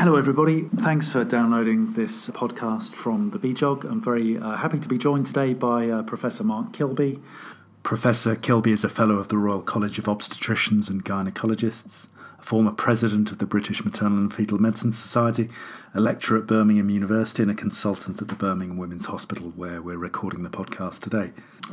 Hello, everybody. Thanks for downloading this podcast from the BJOG. I'm very uh, happy to be joined today by uh, Professor Mark Kilby. Professor Kilby is a Fellow of the Royal College of Obstetricians and Gynecologists, a former President of the British Maternal and Fetal Medicine Society, a lecturer at Birmingham University, and a consultant at the Birmingham Women's Hospital, where we're recording the podcast today.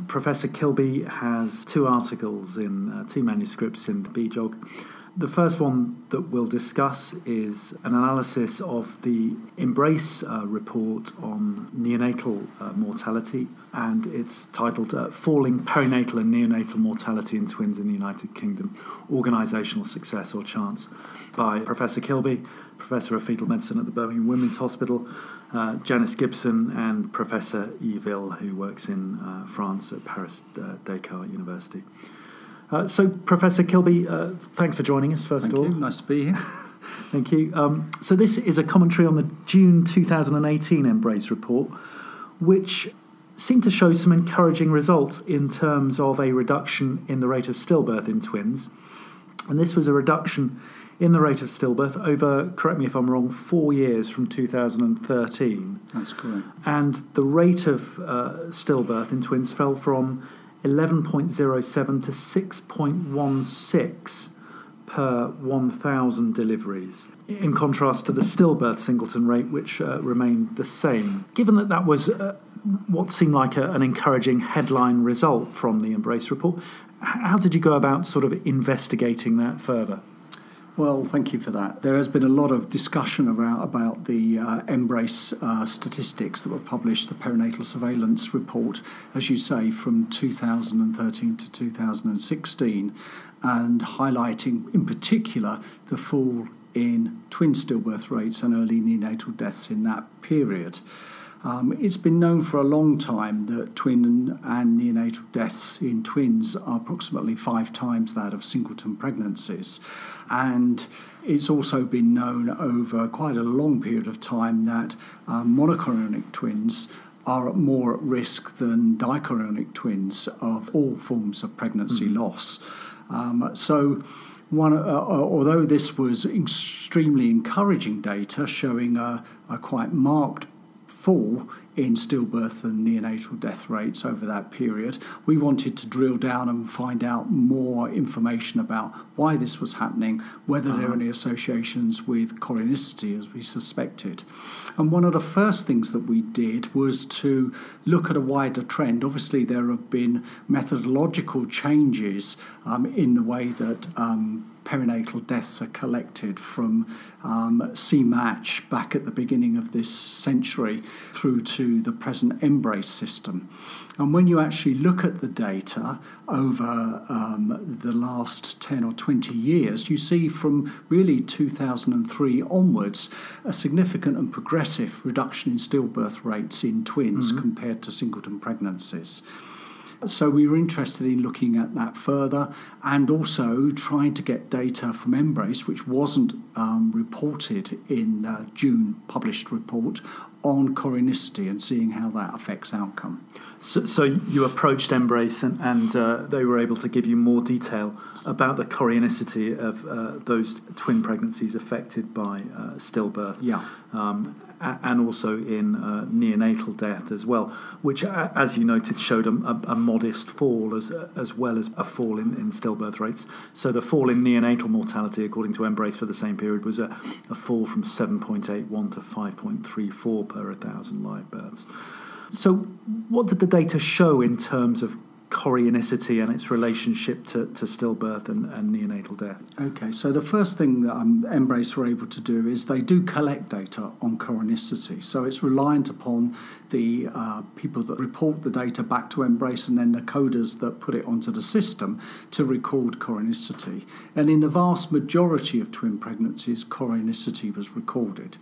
Professor Kilby has two articles in uh, two manuscripts in the BJOG. The first one that we'll discuss is an analysis of the MBRRACE uh, report on neonatal uh, mortality, and it's titled uh, Falling Perinatal and Neonatal Mortality in Twins in the United Kingdom Organisational Success or Chance by Professor Kilby, Professor of Fetal Medicine at the Birmingham Women's Hospital, uh, Janice Gibson, and Professor Yves, who works in uh, France at Paris uh, Descartes University. Uh, so, Professor Kilby, uh, thanks for joining us, first Thank of all. You. Nice to be here. Thank you. Um, so, this is a commentary on the June 2018 MBRRACE report, which seemed to show some encouraging results in terms of a reduction in the rate of stillbirth in twins. And this was a reduction in the rate of stillbirth over, correct me if I'm wrong, four years from 2013. That's correct. And the rate of uh, stillbirth in twins fell from 11.07 to 6.16 per 1,000 deliveries, in contrast to the stillbirth singleton rate, which uh, remained the same. Given that that was uh, what seemed like a, an encouraging headline result from the MBRRACE report, how did you go about sort of investigating that further? Well, thank you for that. There has been a lot of discussion around about the uh, MBRRACE uh, statistics that were published, the perinatal surveillance report, as you say, from 2013 to 2016, and highlighting in particular the fall in twin stillbirth rates and early neonatal deaths in that period. Um, it's been known for a long time that twin and neonatal deaths in twins are approximately five times that of singleton pregnancies. And it's also been known over quite a long period of time that um, monochorionic twins are more at risk than dichorionic twins of all forms of pregnancy mm-hmm. loss. Um, so, one, uh, uh, although this was extremely encouraging data showing a, a quite marked fall in stillbirth and neonatal death rates over that period. We wanted to drill down and find out more information about why this was happening, whether uh-huh. there are any associations with chorionicity as we suspected. And one of the first things that we did was to look at a wider trend. Obviously, there have been methodological changes um, in the way that um, perinatal deaths are collected from um, CEMACH back at the beginning of this century through to the present MBRRACE system. And when you actually look at the data over um, the last 10 or 20 years, you see from really 2003 onwards a significant and progressive reduction in stillbirth rates in twins mm-hmm. compared to singleton pregnancies. So we were interested in looking at that further and also trying to get data from MBRRACE, which wasn't um, reported in uh, June published report on chorionicity and seeing how that affects outcome. So, so you approached MBRRACE and, and uh, they were able to give you more detail about the chorionicity of uh, those twin pregnancies affected by uh, stillbirth. Yeah. Um, and also in uh, neonatal death as well, which, as you noted, showed a, a, modest fall as as well as a fall in, in stillbirth rates. So the fall in neonatal mortality, according to MBRRACE for the same period, was a, a fall from 7.81 to 5.34 per 1,000 live births. So, what did the data show in terms of chorionicity and its relationship to, to stillbirth and, and neonatal death? Okay, so the first thing that um, MBRRACE were able to do is they do collect data on chorionicity. So it's reliant upon the uh, people that report the data back to MBRRACE and then the coders that put it onto the system to record chorionicity. And in the vast majority of twin pregnancies, chorionicity was recorded.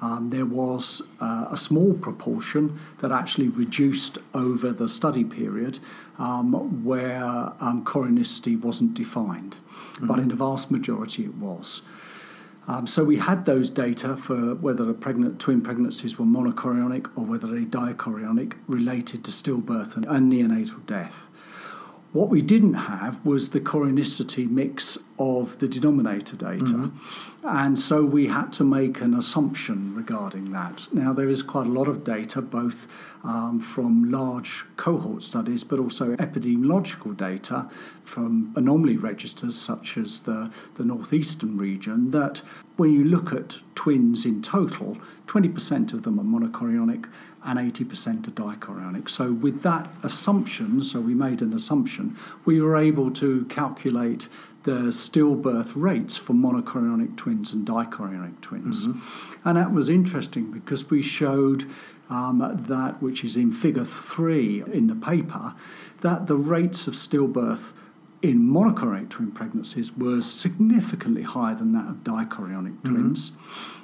Um, there was uh, a small proportion that actually reduced over the study period um, where um, chorionicity wasn't defined, mm-hmm. but in the vast majority it was. Um, so we had those data for whether the pregnant, twin pregnancies were monochorionic or whether they dichorionic related to stillbirth and, and neonatal death. What we didn't have was the chorionicity mix of the denominator data. Mm-hmm. And so we had to make an assumption regarding that. Now, there is quite a lot of data, both um, from large cohort studies, but also epidemiological data from anomaly registers such as the, the northeastern region, that when you look at twins in total, 20% of them are monochorionic and 80% are dichorionic. So, with that assumption, so we made an assumption, we were able to calculate the stillbirth rates for monochorionic twins and dichorionic twins. Mm-hmm. And that was interesting because we showed um, that, which is in figure three in the paper, that the rates of stillbirth in monochorionic twin pregnancies was significantly higher than that of dichorionic mm-hmm. twins.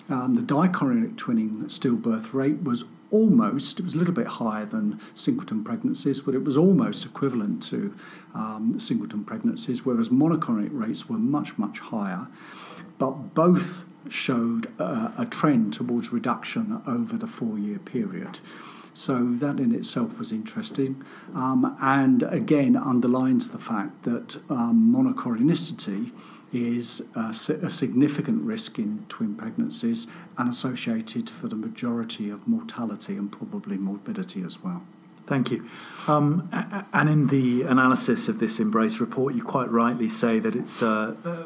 Um, the dichorionic twinning stillbirth rate was almost, it was a little bit higher than singleton pregnancies, but it was almost equivalent to um, singleton pregnancies, whereas monochorionic rates were much, much higher. But both showed uh, a trend towards reduction over the four year period. So that in itself was interesting, um, and again underlines the fact that um, monochorionicity is a, a, significant risk in twin pregnancies and associated for the majority of mortality and probably morbidity as well. Thank you. Um, and in the analysis of this Embrace report, you quite rightly say that it's uh, uh,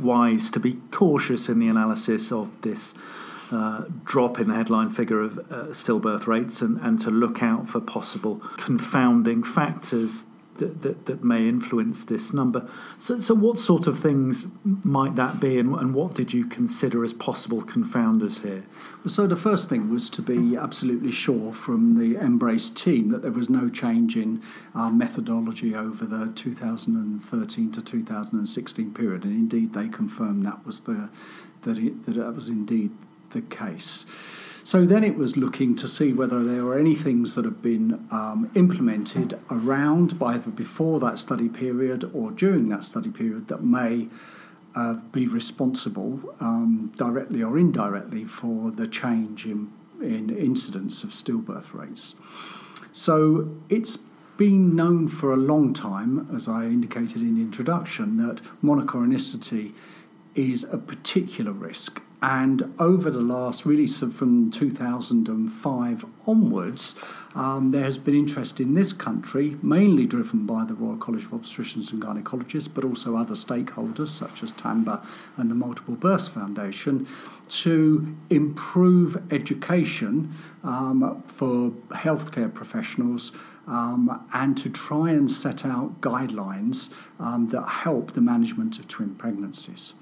wise to be cautious in the analysis of this uh, drop in the headline figure of uh, stillbirth rates and, and to look out for possible confounding factors that, that, that, may influence this number. So, so, what sort of things might that be, and, and what did you consider as possible confounders here? So, the first thing was to be absolutely sure from the MBRRACE team that there was no change in our methodology over the 2013 to 2016 period, and indeed they confirmed that was the that it, that was indeed the case. So then it was looking to see whether there were any things that had been um, implemented around either before that study period or during that study period that may uh, be responsible um, directly or indirectly for the change in, in incidence of stillbirth rates. So it's been known for a long time, as I indicated in the introduction, that monochorionicity is a particular risk and over the last, really from 2005 onwards, um, there has been interest in this country, mainly driven by the Royal College of Obstetricians and Gynecologists, but also other stakeholders such as TAMBA and the Multiple Births Foundation, to improve education um, for healthcare professionals. Um, and to try and set out guidelines um, that help the management of twin pregnancies.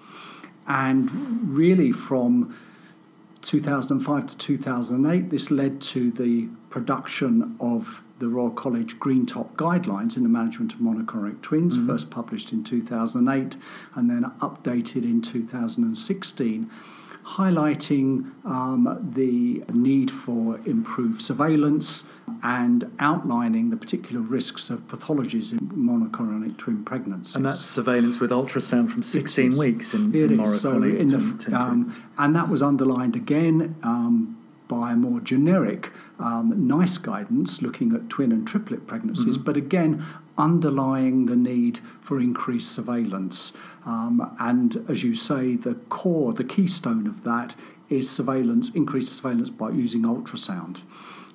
And really, from 2005 to 2008, this led to the production of the Royal College Green Top Guidelines in the Management of Monochorionic Twins, mm-hmm. first published in 2008 and then updated in 2016 highlighting um, the need for improved surveillance and outlining the particular risks of pathologies in monochorionic twin pregnancies. And that's surveillance with ultrasound from 16 weeks in, in so in the, um, And that was underlined again um, by a more generic um, NICE guidance looking at twin and triplet pregnancies, mm-hmm. but again, underlying the need for increased surveillance. Um, and as you say, the core, the keystone of that is surveillance, increased surveillance by using ultrasound.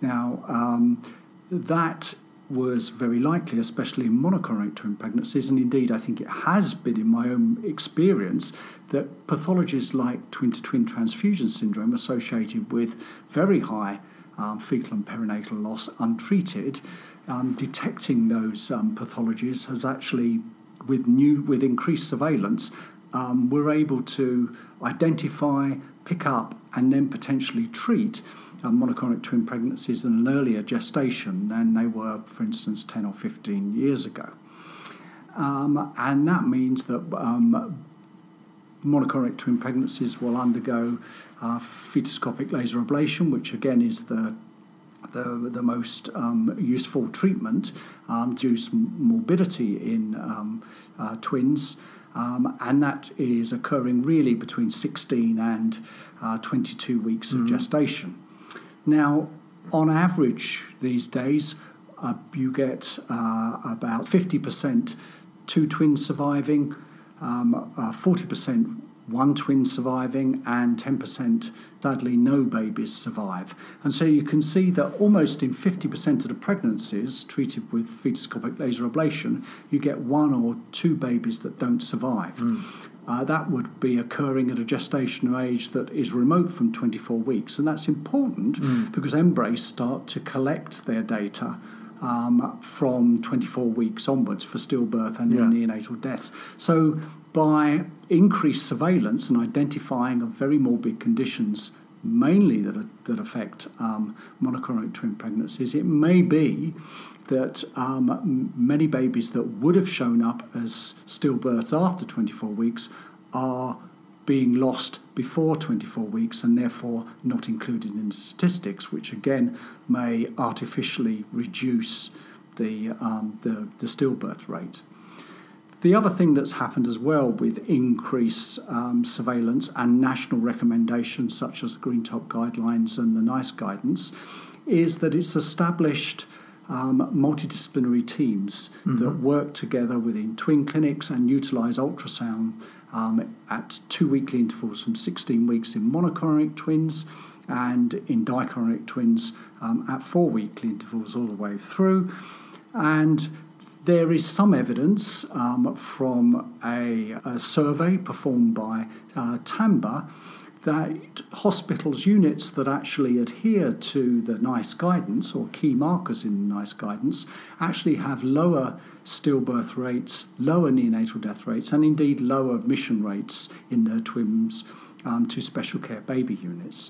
Now, um, that was very likely, especially in monochorionic twin pregnancies, and indeed I think it has been in my own experience that pathologies like twin to twin transfusion syndrome associated with very high um, fetal and perinatal loss untreated, um, detecting those um, pathologies has actually, with new with increased surveillance, um, we're able to identify, pick up, and then potentially treat um, monochorionic twin pregnancies in an earlier gestation than they were, for instance, 10 or 15 years ago. Um, and that means that um, monochorionic twin pregnancies will undergo uh, fetoscopic laser ablation, which again is the the, the most um, useful treatment um, to reduce morbidity in um, uh, twins. Um, and that is occurring really between 16 and uh, 22 weeks mm. of gestation. Now, on average these days, uh, you get uh, about 50% two twins surviving, um, uh, 40% one twin surviving and 10% sadly no babies survive. And so you can see that almost in 50% of the pregnancies treated with fetoscopic laser ablation, you get one or two babies that don't survive. Mm. Uh, that would be occurring at a gestational age that is remote from 24 weeks. And that's important mm. because MBRRACE start to collect their data um, from 24 weeks onwards for stillbirth and yeah. neonatal deaths. So by increased surveillance and identifying of very morbid conditions, mainly that, that affect um, monochorionic twin pregnancies, it may be that um, many babies that would have shown up as stillbirths after 24 weeks are being lost before 24 weeks and therefore not included in statistics, which again may artificially reduce the, um, the, the stillbirth rate. The other thing that's happened as well with increased um, surveillance and national recommendations, such as the Green Top guidelines and the NICE guidance, is that it's established um, multidisciplinary teams mm-hmm. that work together within twin clinics and utilize ultrasound um, at two weekly intervals from 16 weeks in monochorionic twins and in dichorionic twins um, at four weekly intervals all the way through. And there is some evidence um, from a, a, survey performed by uh, TAMBA that hospitals' units that actually adhere to the NICE guidance or key markers in NICE guidance actually have lower stillbirth rates, lower neonatal death rates, and indeed lower admission rates in their twins um, to special care baby units.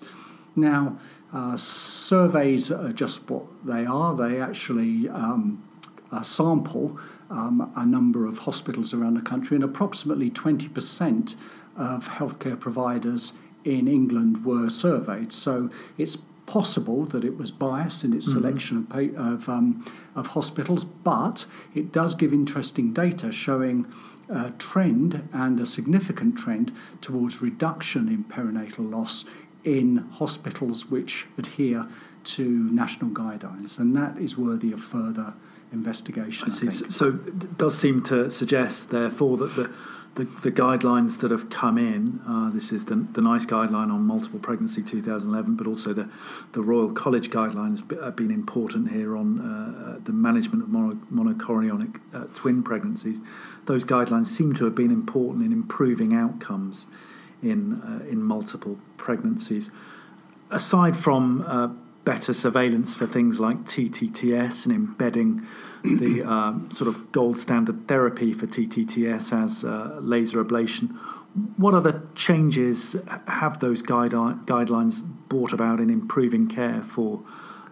Now, uh, surveys are just what they are. They actually um, uh, sample um, a number of hospitals around the country, and approximately 20% of healthcare providers in England were surveyed. So it's possible that it was biased in its mm-hmm. selection of, of, um, of hospitals, but it does give interesting data showing a trend and a significant trend towards reduction in perinatal loss in hospitals which adhere to national guidelines, and that is worthy of further investigation. I see. I so it does seem to suggest, therefore, that the the, the guidelines that have come in, uh, this is the, the NICE guideline on multiple pregnancy 2011, but also the, the Royal College guidelines have been important here on uh, the management of mono, monochorionic uh, twin pregnancies. Those guidelines seem to have been important in improving outcomes in, uh, in multiple pregnancies. Aside from uh, better surveillance for things like TTTS and embedding the um, sort of gold standard therapy for TTTS as uh, laser ablation. What other changes have those guidelines brought about in improving care for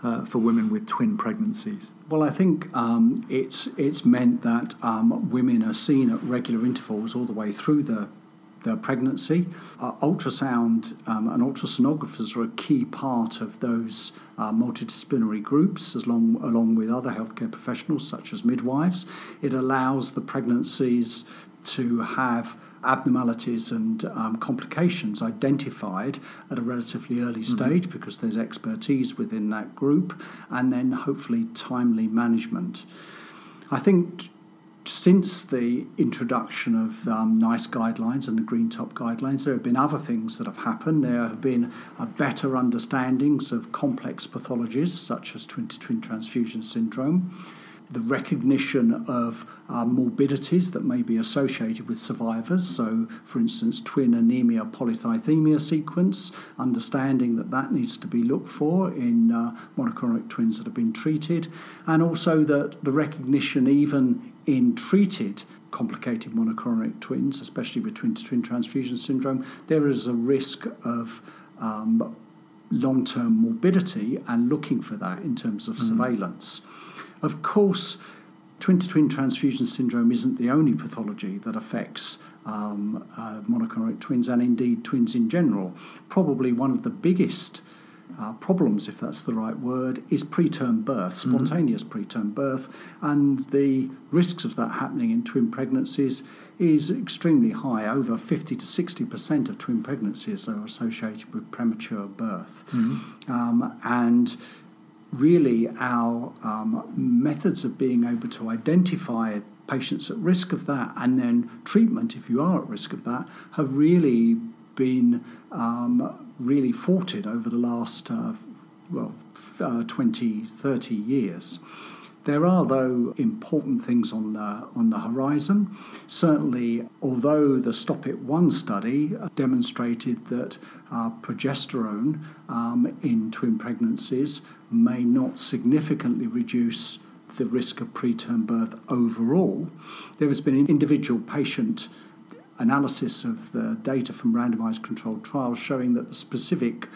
uh, for women with twin pregnancies? Well, I think um, it's it's meant that um, women are seen at regular intervals all the way through the their pregnancy. Uh, ultrasound um, and ultrasonographers are a key part of those uh, multidisciplinary groups, as long, along with other healthcare professionals such as midwives. It allows the pregnancies to have abnormalities and um, complications identified at a relatively early mm-hmm. stage mm-hmm. because there's expertise within that group, and then hopefully timely management. I think since the introduction of um, NICE guidelines and the Green Top guidelines, there have been other things that have happened. There have been a better understandings of complex pathologies such as twin to twin transfusion syndrome, the recognition of uh, morbidities that may be associated with survivors. So, for instance, twin anemia polycythemia sequence, understanding that that needs to be looked for in uh, twins that have been treated, and also that the recognition, even in treated complicated monochorionic twins, especially with twin to twin transfusion syndrome, there is a risk of um, long term morbidity and looking for that in terms of mm. surveillance. Of course, twin to twin transfusion syndrome isn't the only pathology that affects um, uh, monochorionic twins and indeed twins in general. Probably one of the biggest uh, problems, if that's the right word, is preterm birth, mm-hmm. spontaneous mm-hmm. preterm birth, and the risks of that happening in twin pregnancies is extremely high. Over 50 to 60% of twin pregnancies are associated with premature birth. Mm-hmm. Um, and really, our um, methods of being able to identify patients at risk of that and then treatment if you are at risk of that have really been um, really thwarted over the last uh, well uh, 20 30 years there are, though, important things on the, on the horizon. Certainly, although the STOPPIT 1 study demonstrated that uh, progesterone um, in twin pregnancies may not significantly reduce the risk of preterm birth overall, there has been an individual patient analysis of the data from randomized controlled trials showing that the specific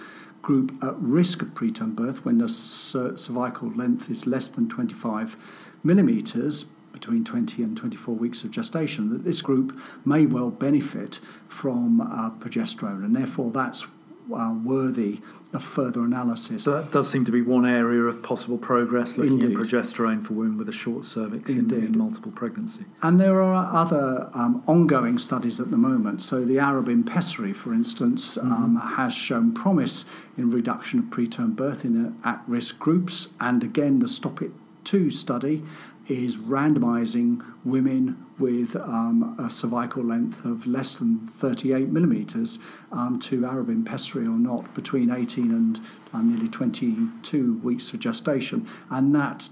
group at risk of preterm birth when the cervical length is less than 25 millimetres between 20 and 24 weeks of gestation, that this group may well benefit from uh, progesterone, and therefore that's uh, worthy of further analysis. So that does seem to be one area of possible progress, looking Indeed. at progesterone for women with a short cervix in, in, multiple pregnancy. And there are other um, ongoing studies at the moment. So the Arabin pessary, for instance, mm-hmm. um, has shown promise in reduction of preterm birth in uh, at-risk groups. And again, the STOPPIT 2 study is randomizing women with um, a cervical length of less than 38 millimeters um, to Arabin pessary or not between 18 and uh, nearly 22 weeks of gestation. And that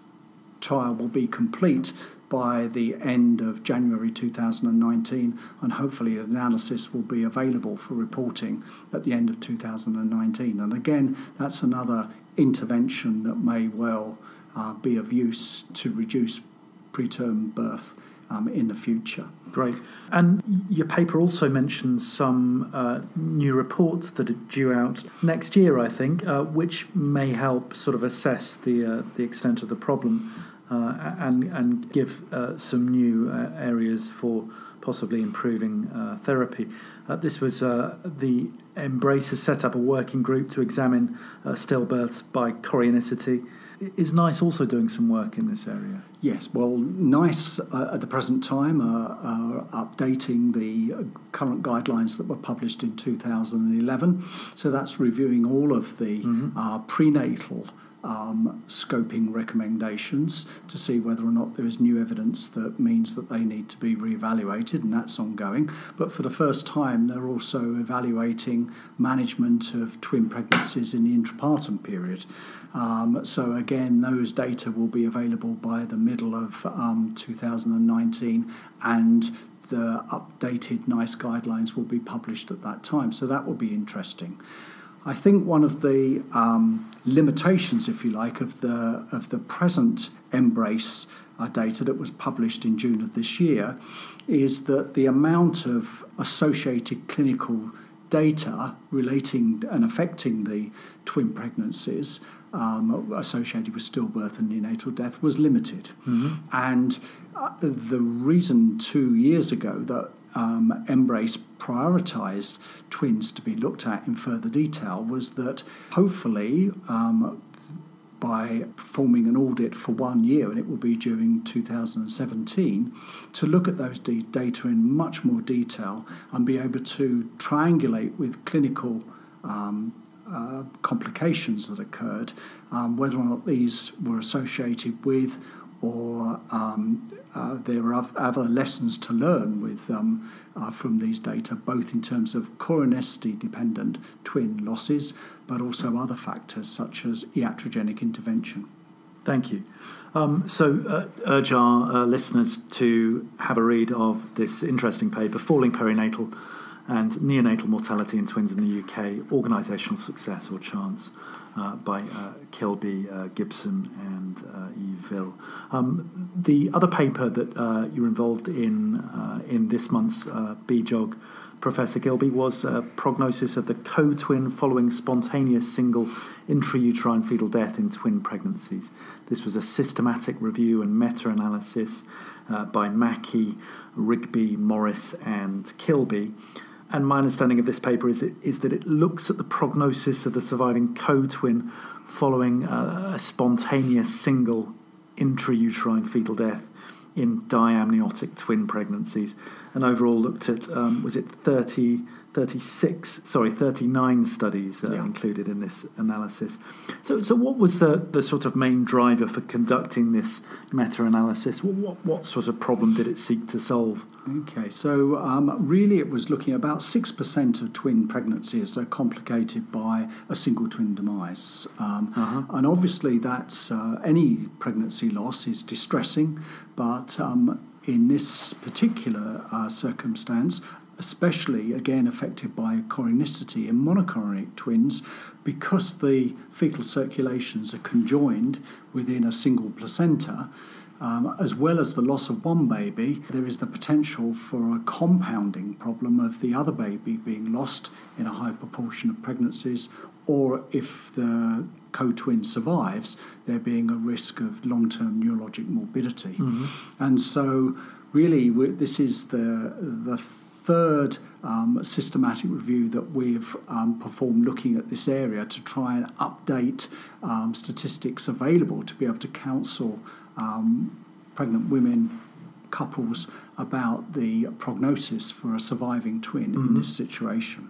trial will be complete by the end of January 2019, and hopefully an analysis will be available for reporting at the end of 2019. And again, that's another intervention that may well uh, be of use to reduce preterm birth um, in the future. Great. And your paper also mentions some uh, new reports that are due out next year, I think, uh, which may help sort of assess the uh, the extent of the problem uh, and and give uh, some new uh, areas for possibly improving therapy. this was the MBRRACE has set up a working group to examine stillbirths by chorionicity is NICE also doing some work in this area? Yes, well, NICE uh, at the present time are, are, updating the current guidelines that were published in 2011. So that's reviewing all of the mm-hmm. uh, prenatal um, scoping recommendations to see whether or not there is new evidence that means that they need to be re-evaluated, and that's ongoing. But for the first time, they're also evaluating management of twin pregnancies in the intrapartum period. Um, so again, those data will be available by the middle of um, 2019, and the updated NICE guidelines will be published at that time. So that will be interesting. I think one of the um, limitations, if you like, of the of the present MBRRACE uh, data that was published in June of this year is that the amount of associated clinical data relating and affecting the twin pregnancies um, associated with stillbirth and neonatal death was limited. Mm-hmm. And uh, the reason two years ago that um, MBRRACE prioritised twins to be looked at in further detail was that hopefully um, by performing an audit for one year, and it will be during 2017, to look at those data in much more detail and be able to triangulate with clinical um, uh, complications that occurred, um, whether or not these were associated with or um, uh, there are other lessons to learn with um, uh, from these data, both in terms of chorionicity dependent twin losses, but also other factors such as iatrogenic intervention. Thank you. Um, so, uh, urge our uh, listeners to have a read of this interesting paper, Falling Perinatal and Neonatal Mortality in Twins in the UK Organisational Success or Chance uh, by uh, Kilby, uh, Gibson, and uh, Ville. Um, the other paper that uh, you're involved in uh, in this month's BJOG, Professor Kilby, was prognosis of the co-twin following spontaneous single intrauterine fetal death in twin pregnancies. This was a systematic review and meta-analysis by Mackie, Rigby, Morris, and Kilby and my understanding of this paper is, it, is that it looks at the prognosis of the surviving co-twin following a, a spontaneous single intrauterine fetal death in diamniotic twin pregnancies, and overall looked at um, was it 30 36, sorry, 39 studies uh, Yeah. included in this analysis. So, so what was the, the sort of main driver for conducting this meta-analysis? What, what, what sort of problem did it seek to solve? Okay, so um, really it was looking at about 6% of twin pregnancies are complicated by a single twin demise. Um, Uh-huh. And obviously, that's uh, any pregnancy loss is distressing, but um, in this particular uh, circumstance, especially again affected by chorionicity in monochorionic twins, because the fetal circulations are conjoined within a single placenta. Um, as well as the loss of one baby, there is the potential for a compounding problem of the other baby being lost in a high proportion of pregnancies, or if the co twin survives, there being a risk of long term neurologic morbidity. And so, really, this is the, the third um, systematic review that we've um, performed looking at this area to try and update um, statistics available to be able to counsel um, pregnant women, couples about the prognosis for a surviving twin in this situation.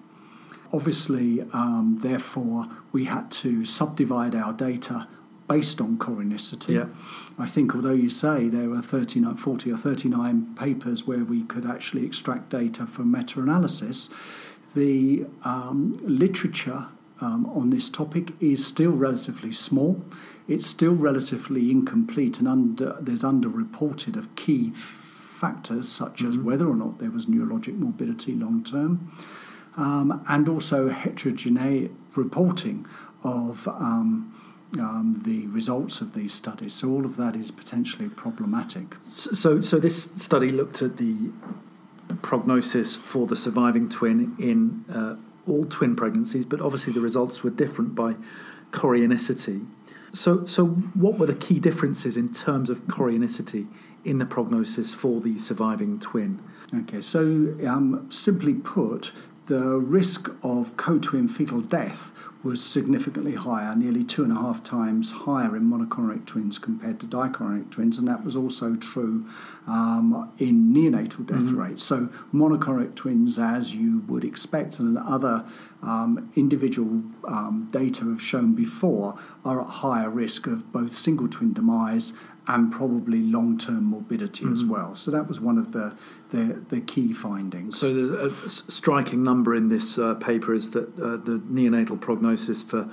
Obviously, um, therefore, we had to subdivide our data based on chorionicity. Yeah. I think, although you say there were 39, 40 or 39 papers where we could actually extract data from meta analysis, the um, literature um, on this topic is still relatively small. It's still relatively incomplete and under, there's underreported of key factors such as whether or not there was neurologic morbidity long term, um, and also heterogeneous reporting of um, um, the results of these studies. So all of that is potentially problematic. So, so this study looked at the prognosis for the surviving twin in uh, all twin pregnancies, but obviously the results were different by chorionicity. So, so what were the key differences in terms of chorionicity in the prognosis for the surviving twin? Okay, so um, simply put, the risk of co twin fetal death was significantly higher, nearly two and a half times higher in monochorionic twins compared to dichorionic twins, and that was also true um, in neonatal death rates. So, monochorionic twins, as you would expect, and other um, individual um, data have shown before, are at higher risk of both single twin demise and probably long-term morbidity as well. So that was one of the the, the key findings. So, there's a striking number in this uh, paper is that uh, the neonatal prognosis for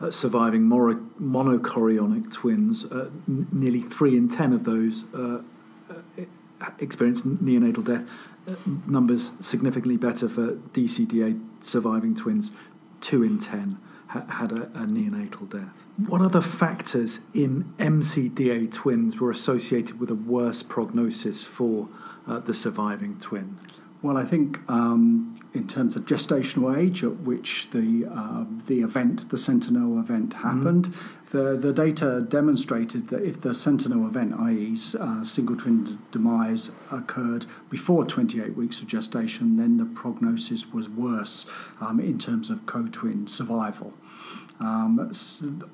uh, surviving moro- monochorionic twins, uh, n- nearly three in ten of those uh, uh, experienced neonatal death. Numbers significantly better for DCDA surviving twins, two in ten had a, a neonatal death. What other factors in MCDA twins were associated with a worse prognosis for uh, the surviving twin? Well, I think um, in terms of gestational age at which the uh, the event, the Sentinel event, happened, the the data demonstrated that if the Sentinel event, i.e., uh, single twin demise, occurred before 28 weeks of gestation, then the prognosis was worse um, in terms of co-twin survival. Um,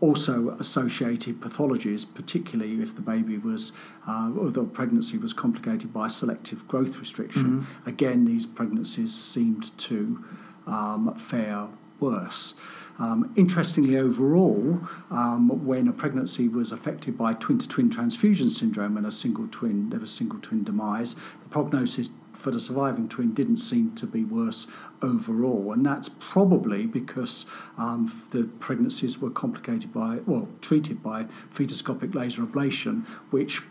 also associated pathologies, particularly if the baby was uh, or the pregnancy was complicated by selective growth restriction. Again, these pregnancies seemed to um, fare worse. Um, interestingly, overall, um, when a pregnancy was affected by twin-to-twin transfusion syndrome and a single twin, there was single twin demise, the prognosis for the surviving twin didn't seem to be worse overall, and that's probably because um, the pregnancies were complicated by, well, treated by fetoscopic laser ablation, which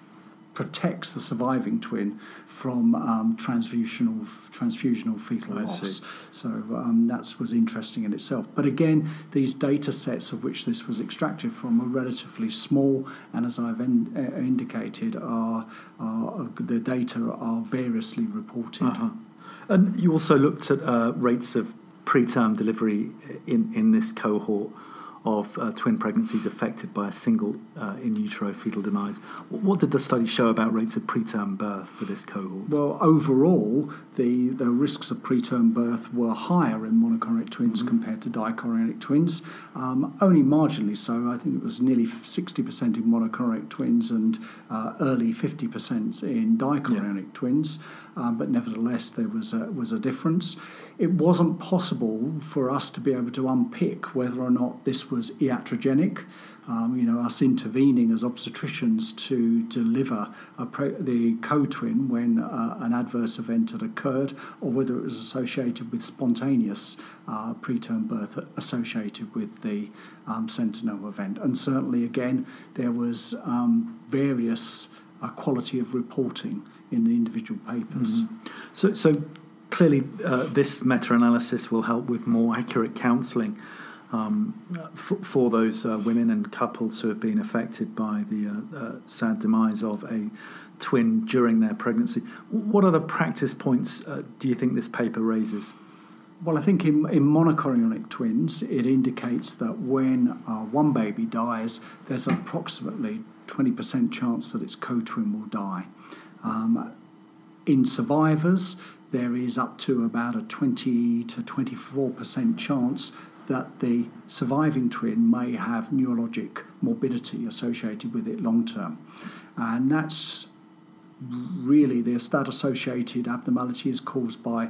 protects the surviving twin from um, transfusional transfusional fetal I loss. see. So um, that was interesting in itself. But again, these data sets of which this was extracted from are relatively small, and as I've in, uh, indicated, are, are the data are variously reported. Uh-huh. And you also looked at uh, rates of preterm delivery in, in this cohort of uh, twin pregnancies affected by a single uh, in utero fetal demise. What, did the study show about rates of preterm birth for this cohort? Well, overall, the, the risks of preterm birth were higher in monochorionic twins compared to dichorionic twins, um, only marginally so. I think it was nearly 60% in monochorionic twins and uh, early 50% in dichorionic twins, um, but nevertheless, there was a, was a difference. It wasn't possible for us to be able to unpick whether or not this was iatrogenic. Um, you know, us intervening as obstetricians to deliver pre- the co-twin when uh, an adverse event had occurred, or whether it was associated with spontaneous uh, preterm birth associated with the um, sentinel event. And certainly, again, there was um, various uh, quality of reporting in the individual papers. Mm-hmm. So, so clearly, uh, this meta-analysis will help with more accurate counselling. Um, for, for, those uh, women and couples who have been affected by the uh, uh, sad demise of a twin during their pregnancy. What other practice points uh, do you think this paper raises? Well, I think in, in monochorionic twins, it indicates that when one baby dies, there's approximately 20% chance that its co twin will die. Um, in survivors, there is up to about a 20 to 24% chance that the surviving twin may have neurologic morbidity associated with it long term. And that's really the that associated abnormality is caused by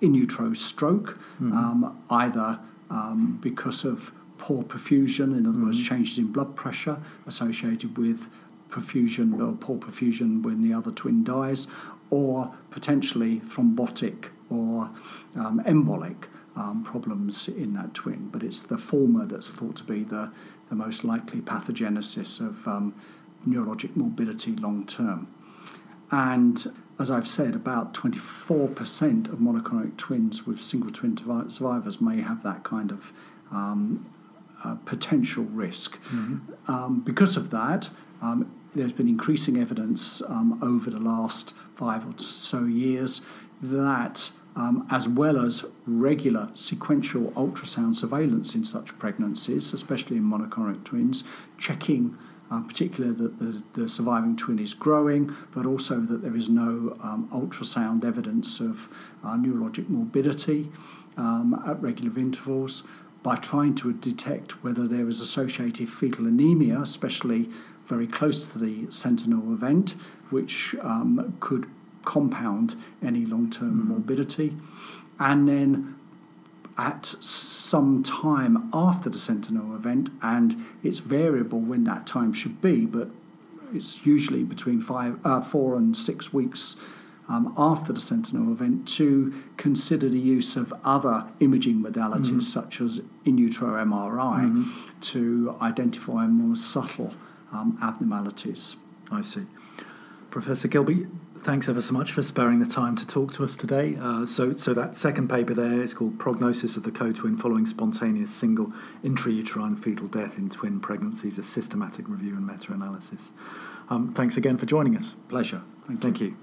in utero stroke, mm-hmm. um, either um, because of poor perfusion, in other mm-hmm. words, changes in blood pressure associated with perfusion or poor perfusion when the other twin dies, or potentially thrombotic or um, embolic um, problems in that twin. But it's the former that's thought to be the, the most likely pathogenesis of um, neurologic morbidity long term. And as I've said, about 24% of monochorionic twins with single twin survivors may have that kind of um, uh, potential risk. Mm-hmm. Um, because of that, um, there's been increasing evidence um, over the last five or so years that, um, as well as regular sequential ultrasound surveillance in such pregnancies, especially in monochorionic twins, checking uh, particularly that the, the, surviving twin is growing, but also that there is no um, ultrasound evidence of uh, neurologic morbidity um, at regular intervals. By trying to detect whether there is associated fetal anemia, especially very close to the sentinel event, which um, could compound any long term mm-hmm. morbidity. And then at some time after the sentinel event, and it's variable when that time should be, but it's usually between five, uh, four and six weeks um, after the sentinel event to consider the use of other imaging modalities mm-hmm. such as in utero MRI mm-hmm. to identify more subtle um, abnormalities. I see. Professor Kilby, thanks ever so much for sparing the time to talk to us today. Uh, so, so that second paper there is called "Prognosis of the Co-Twin Following Spontaneous Single Intrauterine Fetal Death in Twin Pregnancies: A Systematic Review and Meta-Analysis." Um, thanks again for joining us. Pleasure. Thank, Thank you. you.